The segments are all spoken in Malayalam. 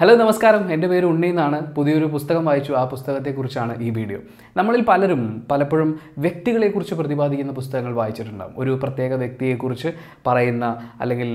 ഹലോ നമസ്കാരം. എന്റെ പേര് ഉണ്ണി എന്നാണ്. പുതിയൊരു പുസ്തകം വായിച്ചു. ആ പുസ്തകത്തെക്കുറിച്ചാണ് ഈ വീഡിയോ. നമ്മളിൽ പലരും പലപ്പോഴും വ്യക്തികളെക്കുറിച്ച് പ്രതിപാദിക്കുന്ന പുസ്തകങ്ങൾ വായിച്ചിട്ടുണ്ടാകും ഒരു പ്രത്യേക വ്യക്തിയെക്കുറിച്ച് പറയുന്ന അല്ലെങ്കിൽ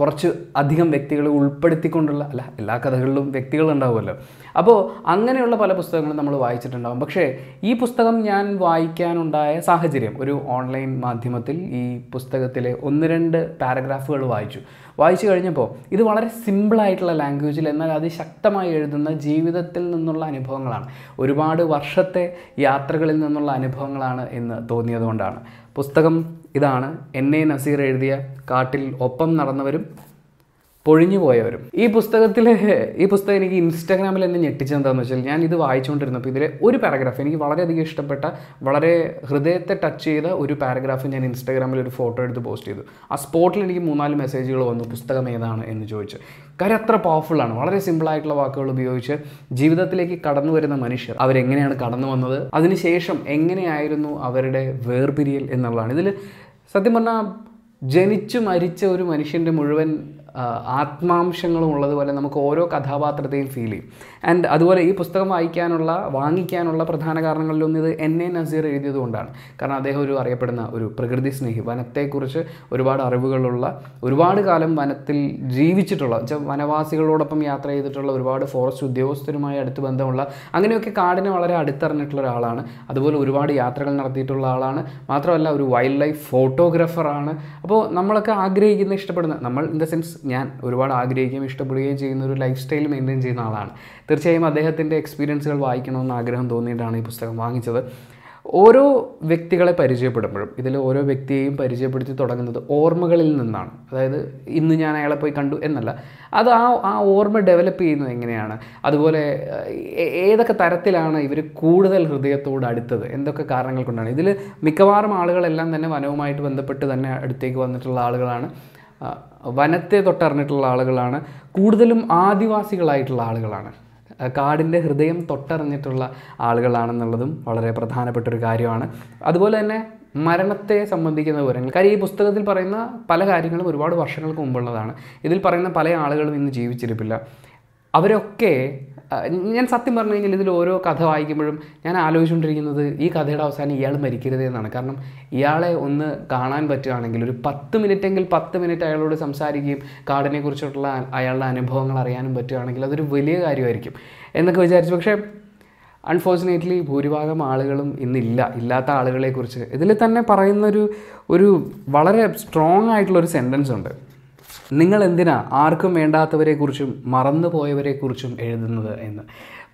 കുറച്ച് അധികം വ്യക്തികളെ ഉൾപ്പെടുത്തിക്കൊണ്ടുള്ള അല്ല എല്ലാ കഥകളിലും വ്യക്തികൾ ഉണ്ടാവുമല്ലോ. അപ്പോൾ അങ്ങനെയുള്ള പല പുസ്തകങ്ങളും നമ്മൾ വായിച്ചിട്ടുണ്ടാകും പക്ഷേ ഈ പുസ്തകം ഞാൻ വായിക്കാനുണ്ടായ സാഹചര്യം ഒരു ഓൺലൈൻ മാധ്യമത്തിൽ ഈ പുസ്തകത്തിലെ ഒന്ന് രണ്ട് പാരഗ്രാഫുകൾ വായിച്ചു. വായിച്ചു കഴിഞ്ഞപ്പോൾ ഇത് വളരെ സിമ്പിളായിട്ടുള്ള ലാംഗ്വേജിൽ എന്നാൽ അതിശക്തമായി എഴുതുന്ന ജീവിതത്തിൽ നിന്നുള്ള അനുഭവങ്ങളാണ്. ഒരുപാട് വർഷത്തെ യാത്രകളിൽ നിന്നുള്ള അനുഭവങ്ങളാണ് എന്ന് തോന്നിയതുകൊണ്ടാണ്. പുസ്തകം ഇതാണ്. എൻ എ നസീർ എഴുതിയ കാട്ടിൽ ഒപ്പം നടന്നവരും പൊഴിഞ്ഞു പോയവരും ഈ പുസ്തകത്തിൽ ഈ പുസ്തകം എനിക്ക് ഇൻസ്റ്റാഗ്രാമിൽ എന്നെ ഞെട്ടിച്ചെന്താണെന്ന് വെച്ചാൽ ഞാൻ ഇത് വായിച്ചുകൊണ്ടിരുന്നപ്പോൾ ഇതിലെ ഒരു പാരഗ്രാഫ് എനിക്ക് വളരെയധികം ഇഷ്ടപ്പെട്ട വളരെ ഹൃദയത്തെ ടച്ച് ചെയ്ത ഒരു പാരഗ്രാഫ് ഞാൻ ഇൻസ്റ്റാഗ്രാമിൽ ഒരു ഫോട്ടോ എടുത്ത് പോസ്റ്റ് ചെയ്തു. ആ സ്പോട്ടിൽ എനിക്ക് മൂന്നാൽ മെസ്സേജുകൾ വന്നു പുസ്തകം ഏതാണ്? എന്ന് ചോദിച്ചു. കാര്യം അത്ര പവർഫുള്ളാണ് വളരെ സിമ്പിളായിട്ടുള്ള വാക്കുകൾ ഉപയോഗിച്ച് ജീവിതത്തിലേക്ക് കടന്നു വരുന്ന മനുഷ്യർ. അവരെങ്ങനെയാണ് കടന്നു വന്നത്? അതിനുശേഷം എങ്ങനെയായിരുന്നു അവരുടെ വേർപിരിയൽ എന്നുള്ളതാണ്. ഇതിൽ സത്യം പറഞ്ഞാൽ ജനിച്ചു മരിച്ച ഒരു മനുഷ്യന്റെ മുഴുവൻ ആത്മാംശങ്ങളും ഉള്ളതുപോലെ നമുക്ക് ഓരോ കഥാപാത്രത്തെയും ഫീൽ ചെയ്യും. ആൻഡ് അതുപോലെ ഈ പുസ്തകം വായിക്കാനുള്ള വാങ്ങിക്കാനുള്ള പ്രധാന കാരണങ്ങളിലൊന്ന് ഇത് എൻ എ നസീർ എഴുതിയതുകൊണ്ടാണ് കാരണം അദ്ദേഹം ഒരു അറിയപ്പെടുന്ന ഒരു പ്രകൃതി സ്നേഹി. വനത്തെക്കുറിച്ച് ഒരുപാട് അറിവുകളുള്ള ഒരുപാട് കാലം വനത്തിൽ ജീവിച്ചിട്ടുള്ള വനവാസികളോടൊപ്പം യാത്ര ചെയ്തിട്ടുള്ള ഒരുപാട് ഫോറസ്റ്റ് ഉദ്യോഗസ്ഥരുമായി അടുത്ത് ബന്ധമുള്ള അങ്ങനെയൊക്കെ കാടിനെ വളരെ അടുത്തറിഞ്ഞിട്ടുള്ള ഒരാളാണ്. അതുപോലെ ഒരുപാട് യാത്രകൾ നടത്തിയിട്ടുള്ള ആളാണ്. മാത്രമല്ല ഒരു വൈൽഡ് ലൈഫ് ഫോട്ടോഗ്രാഫറാണ് അപ്പോൾ നമ്മളൊക്കെ ആഗ്രഹിക്കുന്ന ഇഷ്ടപ്പെടുന്ന നമ്മൾ ഇൻ ദ സെൻസ് ഞാൻ ഒരുപാട് ആഗ്രഹിക്കുകയും ഇഷ്ടപ്പെടുകയും ചെയ്യുന്ന ഒരു ലൈഫ് സ്റ്റൈൽ മെയിന്റെയിൻ ചെയ്യുന്ന ആളാണ്. തീർച്ചയായും അദ്ദേഹത്തിന്റെ എക്സ്പീരിയൻസുകൾ വായിക്കണമെന്ന് ആഗ്രഹം തോന്നിയിട്ടാണ് ഈ പുസ്തകം വാങ്ങിച്ചത്. ഓരോ വ്യക്തികളെ പരിചയപ്പെടുമ്പോഴും ഇതിൽ ഓരോ വ്യക്തിയെയും പരിചയപ്പെടുത്തി തുടങ്ങുന്നത് ഓർമ്മകളിൽ നിന്നാണ്. അതായത് ഇന്ന് ഞാൻ അയാളെ പോയി കണ്ടു എന്നല്ല അത് ആ ആ ഓർമ്മ ഡെവലപ്പ് ചെയ്യുന്നത് എങ്ങനെയാണ്? അതുപോലെ ഏതൊക്കെ തരത്തിലാണ് ഇവർ കൂടുതൽ ഹൃദയത്തോട് അടുത്തത്? എന്തൊക്കെ കാരണങ്ങൾ കൊണ്ടാണ്? ഇതിൽ മിക്കവാറും ആളുകളെല്ലാം തന്നെ വനവുമായിട്ട് ബന്ധപ്പെട്ട് തന്നെ അടുത്തേക്ക് വന്നിട്ടുള്ള ആളുകളാണ്. വനത്തെ തൊട്ടറിഞ്ഞിട്ടുള്ള ആളുകളാണ്. കൂടുതലും ആദിവാസികളായിട്ടുള്ള ആളുകളാണ്. കാടിന്റെ ഹൃദയം തൊട്ടറിഞ്ഞിട്ടുള്ള ആളുകളാണെന്നുള്ളതും വളരെ പ്രധാനപ്പെട്ട ഒരു കാര്യമാണ്. അതുപോലെ തന്നെ മരണത്തെ സംബന്ധിക്കുന്ന വിവരങ്ങൾ. കാര്യം ഈ പുസ്തകത്തിൽ പറയുന്ന പല കാര്യങ്ങളും ഒരുപാട് വർഷങ്ങൾക്ക് മുമ്പുള്ളതാണ്. ഇതിൽ പറയുന്ന പല ആളുകളും ഇന്ന് ജീവിച്ചിരിപ്പില്ല. അവരൊക്കെ ഞാൻ സത്യം പറഞ്ഞു കഴിഞ്ഞാൽ ഇതിൽ ഓരോ കഥ വായിക്കുമ്പോഴും ഞാൻ ആലോചിച്ചുകൊണ്ടിരിക്കുന്നത് ഈ കഥയുടെ അവസാനം ഇയാൾ മരിക്കരുത് എന്നാണ്. കാരണം ഇയാളെ ഒന്ന് കാണാൻ പറ്റുകയാണെങ്കിൽ ഒരു പത്ത് മിനിറ്റെങ്കിൽ പത്ത് മിനിറ്റ് അയാളോട് സംസാരിക്കുകയും കാടിനെ കുറിച്ചിട്ടുള്ള അയാളുടെ അനുഭവങ്ങൾ അറിയാനും പറ്റുകയാണെങ്കിൽ അതൊരു വലിയ കാര്യമായിരിക്കും എന്നൊക്കെ വിചാരിച്ചു. പക്ഷേ അൺഫോർച്ചുനേറ്റ്ലി ഭൂരിഭാഗം ആളുകളും ഇന്നില്ല. ഇല്ലാത്ത ആളുകളെക്കുറിച്ച് ഇതിൽ തന്നെ പറയുന്നൊരു ഒരു വളരെ സ്ട്രോങ് ആയിട്ടുള്ളൊരു സെന്റൻസ് ഉണ്ട്. നിങ്ങൾ എന്തിനാ ആർക്കും വേണ്ടാത്തവരെക്കുറിച്ചും മറന്നുപോയവരെക്കുറിച്ചും എഴുതുന്നത് എന്ന്?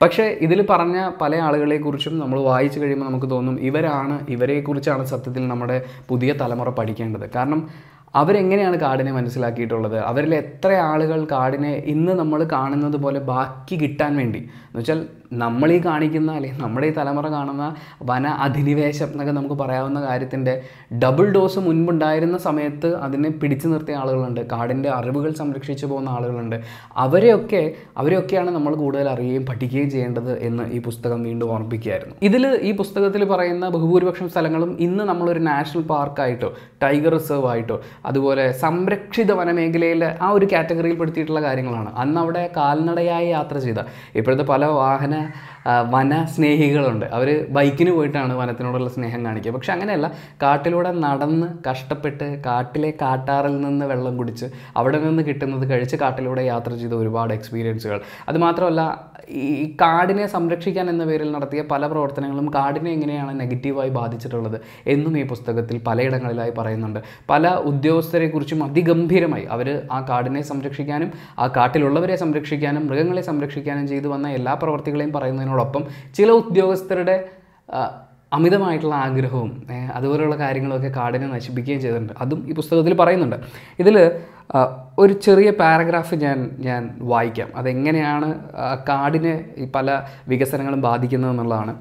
പക്ഷേ ഇതിൽ പറഞ്ഞ പല ആളുകളെക്കുറിച്ചും നമ്മൾ വായിച്ചു കഴിയുമ്പോൾ നമുക്ക് തോന്നും ഇവരാണ് ഇവരെക്കുറിച്ചാണ് സത്യത്തിൽ നമ്മുടെ പുതിയ തലമുറ പഠിക്കേണ്ടത്. കാരണം അവരെങ്ങനെയാണ് കാടിനെ മനസ്സിലാക്കിയിട്ടുള്ളത്? അവരിൽ എത്ര ആളുകൾ കാടിനെ ഇന്ന് നമ്മൾ കാണുന്നത് പോലെ ബാക്കി കിട്ടാൻ വേണ്ടി? എന്ന് വെച്ചാൽ നമ്മൾ ഈ കാണിക്കുന്ന അല്ലെങ്കിൽ നമ്മുടെ ഈ തലമുറ കാണുന്ന വന അധിനിവേശം എന്നൊക്കെ നമുക്ക് പറയാവുന്ന കാര്യത്തിന്റെ ഡബിൾ ഡോസ് മുൻപുണ്ടായിരുന്ന സമയത്ത് അതിനെ പിടിച്ചു നിർത്തിയ ആളുകളുണ്ട്. കാടിന്റെ അറിവുകൾ സംരക്ഷിച്ചു പോകുന്ന ആളുകളുണ്ട്. അവരെയൊക്കെ അവരെയൊക്കെയാണ് നമ്മൾ കൂടുതൽ അറിയുകയും പഠിക്കുകയും ചെയ്യേണ്ടത് എന്ന് ഈ പുസ്തകം വീണ്ടും ഓർമ്മിപ്പിക്കുകയായിരുന്നു. ഇതിൽ ഈ പുസ്തകത്തിൽ പറയുന്ന ബഹുഭൂരിപക്ഷം സ്ഥലങ്ങളും ഇന്ന് നമ്മളൊരു നാഷണൽ പാർക്കായിട്ടോ ടൈഗർ റിസർവ് ആയിട്ടോ അതുപോലെ സംരക്ഷിത വനമേഖലയിൽ ആ ഒരു കാറ്റഗറിയിൽ പെടുത്തിയിട്ടുള്ള കാര്യങ്ങളാണ്. അന്ന് അവിടെ കാൽനടയായി യാത്ര ചെയ്ത ഇപ്പോഴത്തെ പല വാഹന ആ, വന സ്നേഹികളുണ്ട് അവർ ബൈക്കിന് പോയിട്ടാണ് വനത്തിനോടുള്ള സ്നേഹം കാണിക്കുക. പക്ഷെ അങ്ങനെയല്ല. കാട്ടിലൂടെ നടന്ന് കഷ്ടപ്പെട്ട് കാട്ടിലെ കാട്ടാറിൽ നിന്ന് വെള്ളം കുടിച്ച് അവിടെ നിന്ന് കിട്ടുന്നത് കഴിച്ച് കാട്ടിലൂടെ യാത്ര ചെയ്ത ഒരുപാട് എക്സ്പീരിയൻസുകൾ അതുമാത്രമല്ല ഈ കാടിനെ സംരക്ഷിക്കാൻ എന്ന പേരിൽ നടത്തിയ പല പ്രവർത്തനങ്ങളും കാടിനെ എങ്ങനെയാണ് നെഗറ്റീവായി ബാധിച്ചിട്ടുള്ളത് എന്നും ഈ പുസ്തകത്തിൽ പലയിടങ്ങളിലായി പറയുന്നുണ്ട്. പല ഉദ്യോഗസ്ഥരെക്കുറിച്ചും അതിഗംഭീരമായി അവർ ആ കാടിനെ സംരക്ഷിക്കാനും ആ കാട്ടിലുള്ളവരെ സംരക്ഷിക്കാനും മൃഗങ്ങളെ സംരക്ഷിക്കാനും ചെയ്തു വന്ന എല്ലാ പ്രവർത്തികളെയും പറയുന്നതിനോടൊപ്പം ചില ഉദ്യോഗസ്ഥരുടെ അമിതമായിട്ടുള്ള ആഗ്രഹവും അതുപോലെയുള്ള കാര്യങ്ങളൊക്കെ കാടിനെ നശിപ്പിക്കുകയും ചെയ്തിട്ടുണ്ട്. അതും ഈ പുസ്തകത്തിൽ പറയുന്നുണ്ട്. ഇതിൽ ഒരു ചെറിയ പാരഗ്രാഫ് ഞാൻ ഞാൻ വായിക്കാം. അതെങ്ങനെയാണ് കാടിനെ ഈ പല വികസനങ്ങളും ബാധിക്കുന്നതെന്നുള്ളതാണ്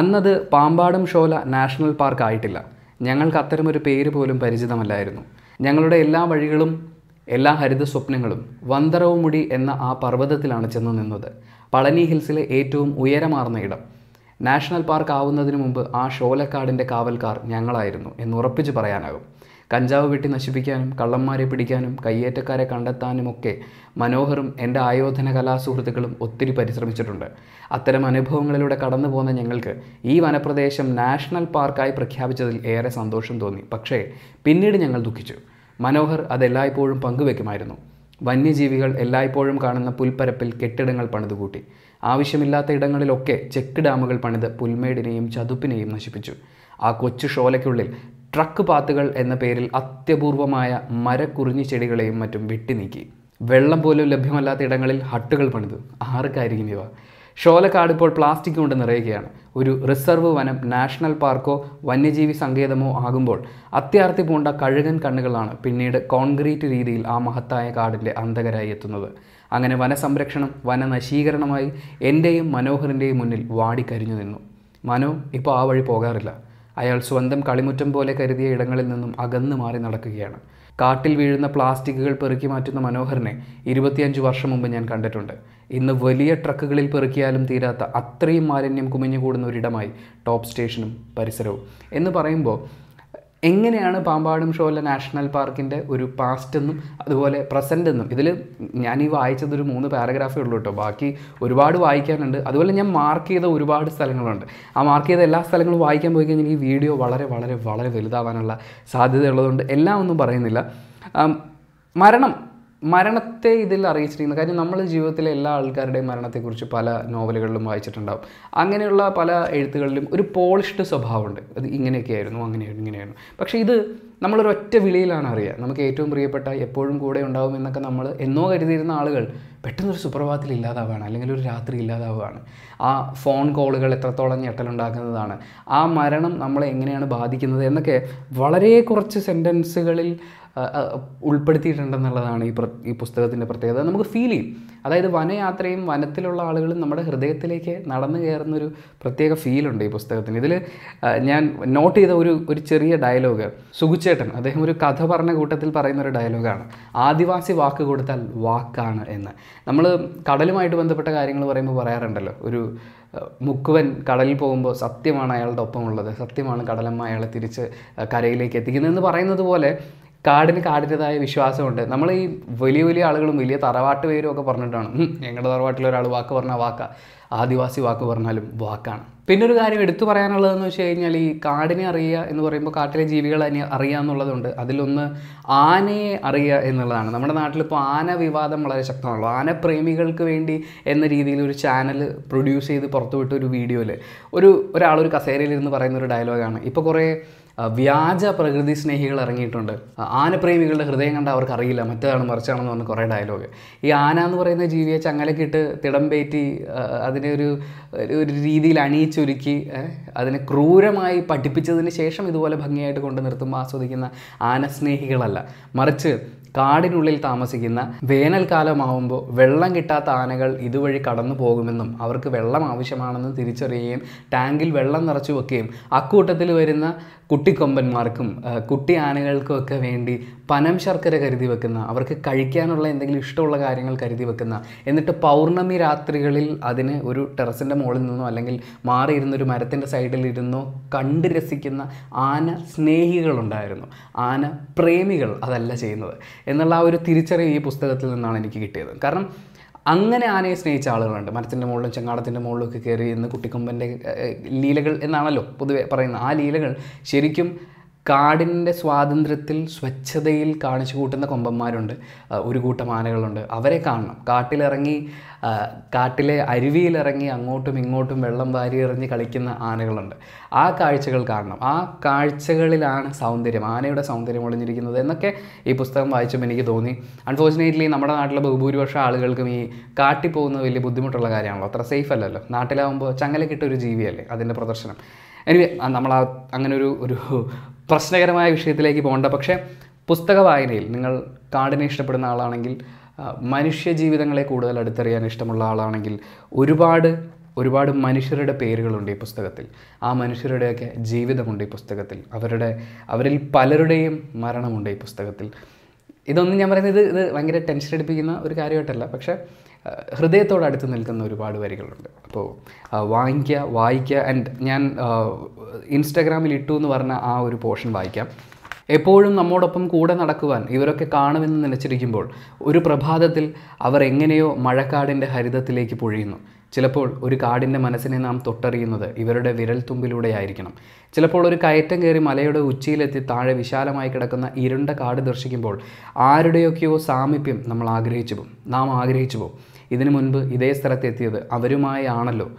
അന്നത് പാമ്പാടും ഷോല നാഷണൽ പാർക്ക് ആയിട്ടില്ല. ഞങ്ങൾക്ക് അത്തരമൊരു പേര് പോലും പരിചിതമല്ലായിരുന്നു. ഞങ്ങളുടെ എല്ലാ വഴികളും എല്ലാ ഹരിത സ്വപ്നങ്ങളും വന്തറവുമുടി എന്ന ആ പർവതത്തിലാണ് ചെന്ന് നിന്നത്. പളനി ഹിൽസിലെ ഏറ്റവും ഉയരമാർന്ന ഇടം. നാഷണൽ പാർക്ക് ആവുന്നതിന് മുമ്പ് ആ ഷോലക്കാടിന്റെ കാവൽക്കാർ ഞങ്ങളായിരുന്നു എന്ന് ഉറപ്പിച്ച് പറയാനാകും. കഞ്ചാവ് വെട്ടി നശിപ്പിക്കാനും കള്ളന്മാരെ പിടിക്കാനും കയ്യേറ്റക്കാരെ കണ്ടെത്താനുമൊക്കെ മനോഹറും എന്റെ ആയോധന കലാസുഹൃത്തുക്കളും ഒത്തിരി പരിശ്രമിച്ചിട്ടുണ്ട്. അത്തരം അനുഭവങ്ങളിലൂടെ കടന്നു പോകുന്ന ഞങ്ങൾക്ക് ഈ വനപ്രദേശം നാഷണൽ പാർക്കായി പ്രഖ്യാപിച്ചതിൽ ഏറെ സന്തോഷം തോന്നി. പക്ഷേ പിന്നീട് ഞങ്ങൾ ദുഃഖിച്ചു. മനോഹർ അതെല്ലായ്പ്പോഴും പങ്കുവെക്കുമായിരുന്നു. വന്യജീവികൾ എല്ലായ്പ്പോഴും കാണുന്ന പുൽപ്പരപ്പിൽ കെട്ടിടങ്ങൾ പണിതുകൂട്ടി. ആവശ്യമില്ലാത്ത ഇടങ്ങളിലൊക്കെ ചെക്ക് ഡാമുകൾ പണിത് പുൽമേടിനെയും ചതുപ്പിനെയും നശിപ്പിച്ചു. ആ കൊച്ചു ഷോലയ്ക്കുള്ളിൽ ട്രക്ക് പാത്തുകൾ എന്ന പേരിൽ അത്യപൂർവമായ മരക്കുറിഞ്ഞി ചെടികളെയും മറ്റും വെട്ടിനീക്കി വെള്ളം പോലും ലഭ്യമല്ലാത്ത ഇടങ്ങളിൽ ഹട്ടുകൾ പണിതു. ആർക്കായിരിക്കും ഇവ. ഷോലക്കാട് ഇപ്പോൾ പ്ലാസ്റ്റിക് കൊണ്ട് നിറയുകയാണ്. ഒരു റിസർവ് വനം നാഷണൽ പാർക്കോ വന്യജീവി സങ്കേതമോ ആകുമ്പോൾ അത്യാർത്തി പൂണ്ട കഴുകൻ കണ്ണുകളാണ് പിന്നീട് കോൺക്രീറ്റ് രീതിയിൽ ആ മഹത്തായ കാടിന്റെ അന്ധകരായി എത്തുന്നത്. അങ്ങനെ വനസംരക്ഷണം വനനശീകരണമായി എന്റെയും മനോഹറിന്റെയും മുന്നിൽ വാടിക്കരിഞ്ഞു നിന്നു. മനോ ഇപ്പോൾ ആ വഴി പോകാറില്ല. അയാൾ സ്വന്തം കളിമുറ്റം പോലെ കരുതിയ ഇടങ്ങളിൽ നിന്നും അകന്നു മാറി നടക്കുകയാണ്. കാട്ടിൽ വീഴുന്ന പ്ലാസ്റ്റിക്കുകൾ പെറുക്കി മാറ്റുന്ന മനോഹരനെ ഇരുപത്തിയഞ്ച് വർഷം മുമ്പ് ഞാൻ കണ്ടിട്ടുണ്ട്. ഇന്ന് വലിയ ട്രക്കുകളിൽ പെറുക്കിയാലും തീരാത്ത അത്രയും മാലിന്യം കുമിഞ്ഞുകൂടുന്ന ഒരിടമായി ടോപ്പ് സ്റ്റേഷനും പരിസരവും. എന്ന് പറയുമ്പോൾ എങ്ങനെയാണ് പാമ്പാടും ഷോല നാഷണൽ പാർക്കിന്റെ ഒരു പാസ്റ്റ് എന്നും അതുപോലെ പ്രസന്റ് എന്നും? ഇതിൽ ഞാൻ ഈ വായിച്ചത് ഒരു മൂന്ന് പാരഗ്രാഫേ ഉള്ളൂ കേട്ടോ ബാക്കി ഒരുപാട് വായിക്കാനുണ്ട്. അതുപോലെ ഞാൻ മാർക്ക് ചെയ്ത ഒരുപാട് സ്ഥലങ്ങളുണ്ട്. ആ മാർക്ക് ചെയ്ത എല്ലാ സ്ഥലങ്ങളും വായിക്കാൻ പോയി കഴിഞ്ഞാൽ ഈ വീഡിയോ വളരെ വളരെ വളരെ വലുതാവാനുള്ള സാധ്യതയുള്ളതുകൊണ്ട് എല്ലാം ഒന്നും പറയുന്നില്ല. മരണം മരണത്തെ ഇതിൽ അറിയിച്ചിരിക്കുന്നത് കാര്യം നമ്മൾ ജീവിതത്തിലെ എല്ലാ ആൾക്കാരുടെയും മരണത്തെക്കുറിച്ച് പല നോവലുകളിലും വായിച്ചിട്ടുണ്ടാവും. അങ്ങനെയുള്ള പല എഴുത്തുകളിലും ഒരു പോളിഷ്ഡ് സ്വഭാവമുണ്ട്. അത് ഇങ്ങനെയൊക്കെയായിരുന്നു അങ്ങനെയായിരുന്നു ഇങ്ങനെയായിരുന്നു. പക്ഷേ ഇത് നമ്മളൊരു ഒറ്റ വിളിയിലാണ് അറിയുക. നമുക്ക് ഏറ്റവും പ്രിയപ്പെട്ട എപ്പോഴും കൂടെ ഉണ്ടാവും എന്നൊക്കെ നമ്മൾ എന്നോ കരുതിയിരുന്ന ആളുകൾ പെട്ടെന്നൊരു സുപ്രഭാതത്തിൽ ഇല്ലാതാവുകയാണ് അല്ലെങ്കിൽ ഒരു രാത്രി ഇല്ലാതാവുകയാണ്. ആ ഫോൺ കോളുകൾ എത്രത്തോളം ഞെട്ടലുണ്ടാക്കുന്നതാണ് ആ മരണം നമ്മളെ എങ്ങനെയാണ് ബാധിക്കുന്നത് എന്നൊക്കെ വളരെ കുറച്ച് സെന്റൻസുകളിൽ ഉൾപ്പെടുത്തിയിട്ടുണ്ടെന്നുള്ളതാണ് ഈ ഈ പുസ്തകത്തിന്റെ പ്രത്യേകത. നമുക്ക് ഫീൽ ചെയ്യും. അതായത് വനയാത്രയും വനത്തിലുള്ള ആളുകളും നമ്മുടെ ഹൃദയത്തിലേക്ക് നടന്നു കയറുന്നൊരു പ്രത്യേക ഫീലുണ്ട് ഈ പുസ്തകത്തിന്. ഇതിൽ ഞാൻ നോട്ട് ചെയ്ത ഒരു ഒരു ചെറിയ ഡയലോഗ് സുഗുച്ചേട്ടൻ അദ്ദേഹം ഒരു കഥ പറഞ്ഞ കൂട്ടത്തിൽ പറയുന്ന ഒരു ഡയലോഗാണ് ആദിവാസി വാക്ക് കൊടുത്താൽ വാക്കാണ് എന്ന്. നമ്മൾ കടലുമായിട്ട് ബന്ധപ്പെട്ട കാര്യങ്ങൾ പറയുമ്പോൾ പറയാറുണ്ടല്ലോ. ഒരു മുക്കുവൻ കടലിൽ പോകുമ്പോൾ സത്യമാണ് അയാളുടെ ഒപ്പമുള്ളത്. സത്യമാണ് കടലമ്മ അയാളെ തിരിച്ച് കരയിലേക്ക് എത്തിക്കുന്നതെന്ന് പറയുന്നത് പോലെ കാടിന് കാടിന്റെതായ വിശ്വാസമുണ്ട്. നമ്മൾ ഈ വലിയ വലിയ ആളുകളും വലിയ തറവാട്ട് പേരും ഒക്കെ പറഞ്ഞിട്ടാണ് ഞങ്ങളുടെ തറവാട്ടിൽ ഒരാൾ വാക്ക് പറഞ്ഞാൽ വാക്കാ ആദിവാസി വാക്ക് പറഞ്ഞാലും വാക്കാണ്. പിന്നെ ഒരു കാര്യം എടുത്തു പറയാനുള്ളതെന്ന് വെച്ച് കഴിഞ്ഞാൽ ഈ കാടിനെ അറിയുക എന്ന് പറയുമ്പോൾ കാട്ടിലെ ജീവികളെ അറിയുക എന്നുള്ളതുണ്ട്. അതിലൊന്ന് ആനയെ അറിയുക എന്നുള്ളതാണ്. നമ്മുടെ നാട്ടിലിപ്പോൾ ആന വിവാദം വളരെ ശക്തമാണല്ലോ. ആനപ്രേമികൾക്ക് വേണ്ടി എന്ന രീതിയിൽ ഒരു ചാനൽ പ്രൊഡ്യൂസ് ചെയ്ത് പുറത്തുവിട്ട ഒരു വീഡിയോയിൽ ഒരു ഒരാളൊരു ഒരു കസേരയിലിരുന്ന് പറയുന്ന ഒരു ഡയലോഗാണ് ഇപ്പോൾ കുറേ വ്യാജ പ്രകൃതി സ്നേഹികൾ ഇറങ്ങിയിട്ടുണ്ട്. ആനപ്രേമികളുടെ ഹൃദയം കണ്ട അവർക്ക് അറിയില്ല മറ്റേതാണ് മറിച്ചാണെന്ന് പറഞ്ഞ് കുറേ ഡയലോഗ് ഈ ആന എന്ന് പറയുന്ന ജീവിയെ ചങ്ങലക്കിട്ട് തിടമ്പേറ്റി അതിനെ ഒരു ഒരു- ഒരു രീതിയിൽ അണിയിച്ചൊരുക്കി അതിനെ ക്രൂരമായി പഠിപ്പിച്ചതിന് ശേഷം ഇതുപോലെ ഭംഗിയായിട്ട് കൊണ്ട് നിർത്തുമ്പോൾ ആസ്വദിക്കുന്ന ആനസ്നേഹികളല്ല മറിച്ച് കാടിനുള്ളിൽ താമസിക്കുന്ന വേനൽക്കാലമാവുമ്പോൾ വെള്ളം കിട്ടാത്ത ആനകൾ ഇതുവഴി കടന്നു പോകുമെന്നും അവർക്ക് വെള്ളം ആവശ്യമാണെന്ന് തിരിച്ചറിയുകയും ടാങ്കിൽ വെള്ളം നിറച്ചു വെക്കുകയും അക്കൂട്ടത്തിൽ വരുന്ന കുട്ടിക്കൊമ്പന്മാർക്കും കുട്ടി ആനകൾക്കും ഒക്കെ വേണ്ടി പനം ശർക്കര കരുതി വെക്കുന്ന അവർക്ക് കഴിക്കാനുള്ള എന്തെങ്കിലും ഇഷ്ടമുള്ള കാര്യങ്ങൾ കരുതി വെക്കുന്ന എന്നിട്ട് പൗർണമി രാത്രികളിൽ അതിന് ഒരു ടെറസിന്റെ മുകളിൽ നിന്നോ അല്ലെങ്കിൽ മാറിയിരുന്ന ഒരു മരത്തിന്റെ സൈഡിൽ ഇരുന്നോ കണ്ട് രസിക്കുന്ന ആന സ്നേഹികളുണ്ടായിരുന്നു. ആന പ്രേമികൾ അതല്ല ചെയ്യുന്നത്. എന്നുള്ള ആ ഒരു തിരിച്ചറിവ് ഈ പുസ്തകത്തിൽ നിന്നാണ് എനിക്ക് കിട്ടിയത്. കാരണം അങ്ങനെ ആനയെ സ്നേഹിച്ച ആളുകളുണ്ട്. മരത്തിന്റെ മുകളിലും ചെങ്ങാടത്തിന്റെ ഒക്കെ കയറി ഇന്ന് കുട്ടിക്കൊമ്പന്റെ ലീലകൾ എന്നാണല്ലോ പൊതുവെ പറയുന്നത്. ആ ലീലകൾ ശരിക്കും കാടിന്റെ സ്വാതന്ത്ര്യത്തിൽ സ്വച്ഛതയിൽ കാണിച്ചു കൂട്ടുന്ന കൊമ്പന്മാരുണ്ട്. ഒരു കൂട്ടം ആനകളുണ്ട്. അവരെ കാണണം. കാട്ടിലിറങ്ങി കാട്ടിലെ അരുവിയിലിറങ്ങി അങ്ങോട്ടും ഇങ്ങോട്ടും വെള്ളം വാരി എറിഞ്ഞ് കളിക്കുന്ന ആനകളുണ്ട്. ആ കാഴ്ചകൾ കാണണം. ആ കാഴ്ചകളിലാണ് സൗന്ദര്യം. ആനയുടെ സൗന്ദര്യം ഒളിഞ്ഞിരിക്കുന്നത് എന്നൊക്കെ ഈ പുസ്തകം വായിച്ചപ്പോൾ എനിക്ക് തോന്നി. അൺഫോർച്ചുനേറ്റ്ലി നമ്മുടെ നാട്ടിലെ ബഹുഭൂരിപക്ഷം ആളുകൾക്കും ഈ കാട്ടി പോകുന്നത് വലിയ ബുദ്ധിമുട്ടുള്ള കാര്യമാണല്ലോ. അത്ര സേഫ് അല്ലല്ലോ. നാട്ടിലാവുമ്പോൾ ചങ്ങലക്കിട്ട ഒരു ജീവിയല്ലേ അതിന്റെ പ്രദർശനം. എനിവേ നമ്മൾ അങ്ങനെ ഒരു ഒരു പ്രശ്നകരമായ വിഷയത്തിലേക്ക് പോകേണ്ട. പക്ഷേ പുസ്തക വായനയിൽ നിങ്ങൾ കാടിനെ ഇഷ്ടപ്പെടുന്ന ആളാണെങ്കിൽ മനുഷ്യ ജീവിതങ്ങളെ കൂടുതൽ അടുത്തറിയാൻ ഇഷ്ടമുള്ള ആളാണെങ്കിൽ ഒരുപാട് ഒരുപാട് മനുഷ്യരുടെ പേരുകളുണ്ട് ഈ പുസ്തകത്തിൽ. ആ മനുഷ്യരുടെയൊക്കെ ജീവിതമുണ്ട് ഈ പുസ്തകത്തിൽ. അവരുടെ അവരിൽ പലരുടെയും മരണമുണ്ട് ഈ പുസ്തകത്തിൽ. ഇതൊന്നും ഞാൻ പറയുന്നത് ഇത് ഇത് ഭയങ്കര ടെൻഷൻ അടിപ്പിക്കുന്ന ഒരു കാര്യമായിട്ടല്ല. പക്ഷേ ആ, ഹൃദയത്തോട് അടുത്ത് നിൽക്കുന്ന ഒരുപാട് വരികളുണ്ട്. അപ്പോൾ വാങ്ങിക്കുക വായിക്കുക ആൻഡ് ഞാൻ ഇൻസ്റ്റാഗ്രാമിൽ ഇട്ടു എന്ന് പറഞ്ഞ ആ ഒരു പോർഷൻ വായിക്കാം. എപ്പോഴും നമ്മോടൊപ്പം കൂടെ നടക്കുവാൻ ഇവരൊക്കെ കാണുമെന്ന് നിലച്ചിരിക്കുമ്പോൾ ഒരു പ്രഭാതത്തിൽ അവർ എങ്ങനെയോ മഴക്കാടിന്റെ ഹരിതത്തിലേക്ക് പൊഴിയുന്നു. ചിലപ്പോൾ ഒരു കാടിന്റെ മനസ്സിനെ നാം തൊട്ടറിയുന്നത് ഇവരുടെ വിരൽത്തുമ്പിലൂടെ ആയിരിക്കണം ചിലപ്പോൾ ഒരു കയറ്റം കയറി മലയുടെ ഉച്ചിയിലെത്തി താഴെ വിശാലമായി കിടക്കുന്ന ഇരുണ്ട കാട് ദർശിക്കുമ്പോൾ ആരുടെയൊക്കെയോ സാമീപ്യം നമ്മൾ ആഗ്രഹിച്ചു പോകും. നാം ആഗ്രഹിച്ചു പോകും. ഇതിനു മുൻപ് ഇതേ സ്ഥലത്തെത്തിയത് അവരുമായി ആണല്ലോ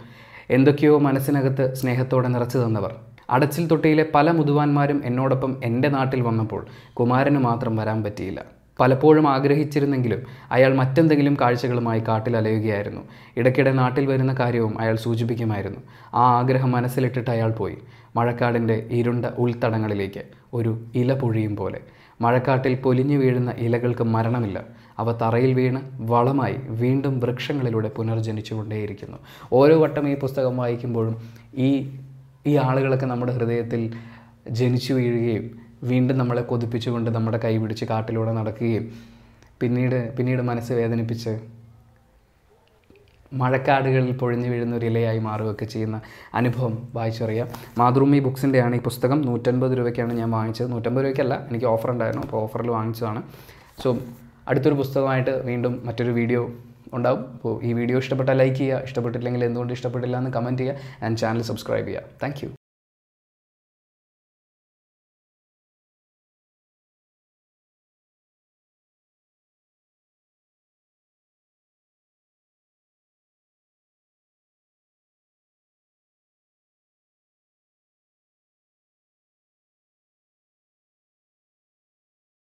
എന്തൊക്കെയോ മനസ്സിനകത്ത് സ്നേഹത്തോടെ നിറച്ചു തന്നവർ. അടച്ചിൽ തൊട്ടിയിലെ പല മുതുവാന്മാരും എന്നോടൊപ്പം എന്റെ നാട്ടിൽ വന്നപ്പോൾ കുമാരന് മാത്രം വരാൻ പറ്റിയില്ല. പലപ്പോഴും ആഗ്രഹിച്ചിരുന്നെങ്കിലും അയാൾ മറ്റെന്തെങ്കിലും കാഴ്ചകളുമായി കാട്ടിൽ അലയുകയായിരുന്നു ഇടയ്ക്കിടെ നാട്ടിൽ വരുന്ന കാര്യവും അയാൾ സൂചിപ്പിക്കുമായിരുന്നു. ആ ആഗ്രഹം മനസ്സിലിട്ടിട്ട് അയാൾ പോയി. മഴക്കാടിന്റെ ഇരുണ്ട ഉൾത്തടങ്ങളിലേക്ക് ഒരു ഇല പൊഴിയും പോലെ. മഴക്കാട്ടിൽ പൊലിഞ്ഞു വീഴുന്ന ഇലകൾക്ക് മരണമില്ല. അവ തറയിൽ വീണ് വളമായി വീണ്ടും വൃക്ഷങ്ങളിലൂടെ പുനർജനിച്ചുകൊണ്ടേയിരിക്കുന്നു. ഓരോ വട്ടം ഈ പുസ്തകം വായിക്കുമ്പോഴും ഈ ഈ ആളുകളൊക്കെ നമ്മുടെ ഹൃദയത്തിൽ ജനിച്ചു വീഴുകയും വീണ്ടും നമ്മളെ കൊതിപ്പിച്ചുകൊണ്ട് നമ്മുടെ കൈ പിടിച്ച് കാട്ടിലൂടെ നടക്കുകയും പിന്നീട് പിന്നീട് മനസ്സ് വേദനിപ്പിച്ച് മഴക്കാടുകളിൽ പൊഴിഞ്ഞു വീഴുന്ന ഒരു ഇലയായി മാറുകയൊക്കെ ചെയ്യുന്ന അനുഭവം വായിച്ചറിയാം. മാതൃഭൂമി ബുക്സിന്റെയാണ് ഈ പുസ്തകം. നൂറ്റൻപത് രൂപയ്ക്കാണ് ഞാൻ വാങ്ങിച്ചത്. നൂറ്റമ്പത് രൂപയ്ക്കല്ല എനിക്ക് ഓഫർ ഉണ്ടായിരുന്നു അപ്പോൾ ഓഫറിൽ വാങ്ങിച്ചതാണ്. സോ അടുത്തൊരു പുസ്തകമായിട്ട് വീണ്ടും മറ്റൊരു വീഡിയോ ഉണ്ടാവും. അപ്പോൾ ഈ വീഡിയോ ഇഷ്ടപ്പെട്ടാൽ ലൈക്ക് ചെയ്യുക ഇഷ്ടപ്പെട്ടില്ലെങ്കിൽ എന്തുകൊണ്ട് ഇഷ്ടപ്പെട്ടില്ല എന്ന് കമന്റ് ചെയ്യുക ആൻഡ് ചാനൽ സബ്സ്ക്രൈബ് ചെയ്യുക. താങ്ക്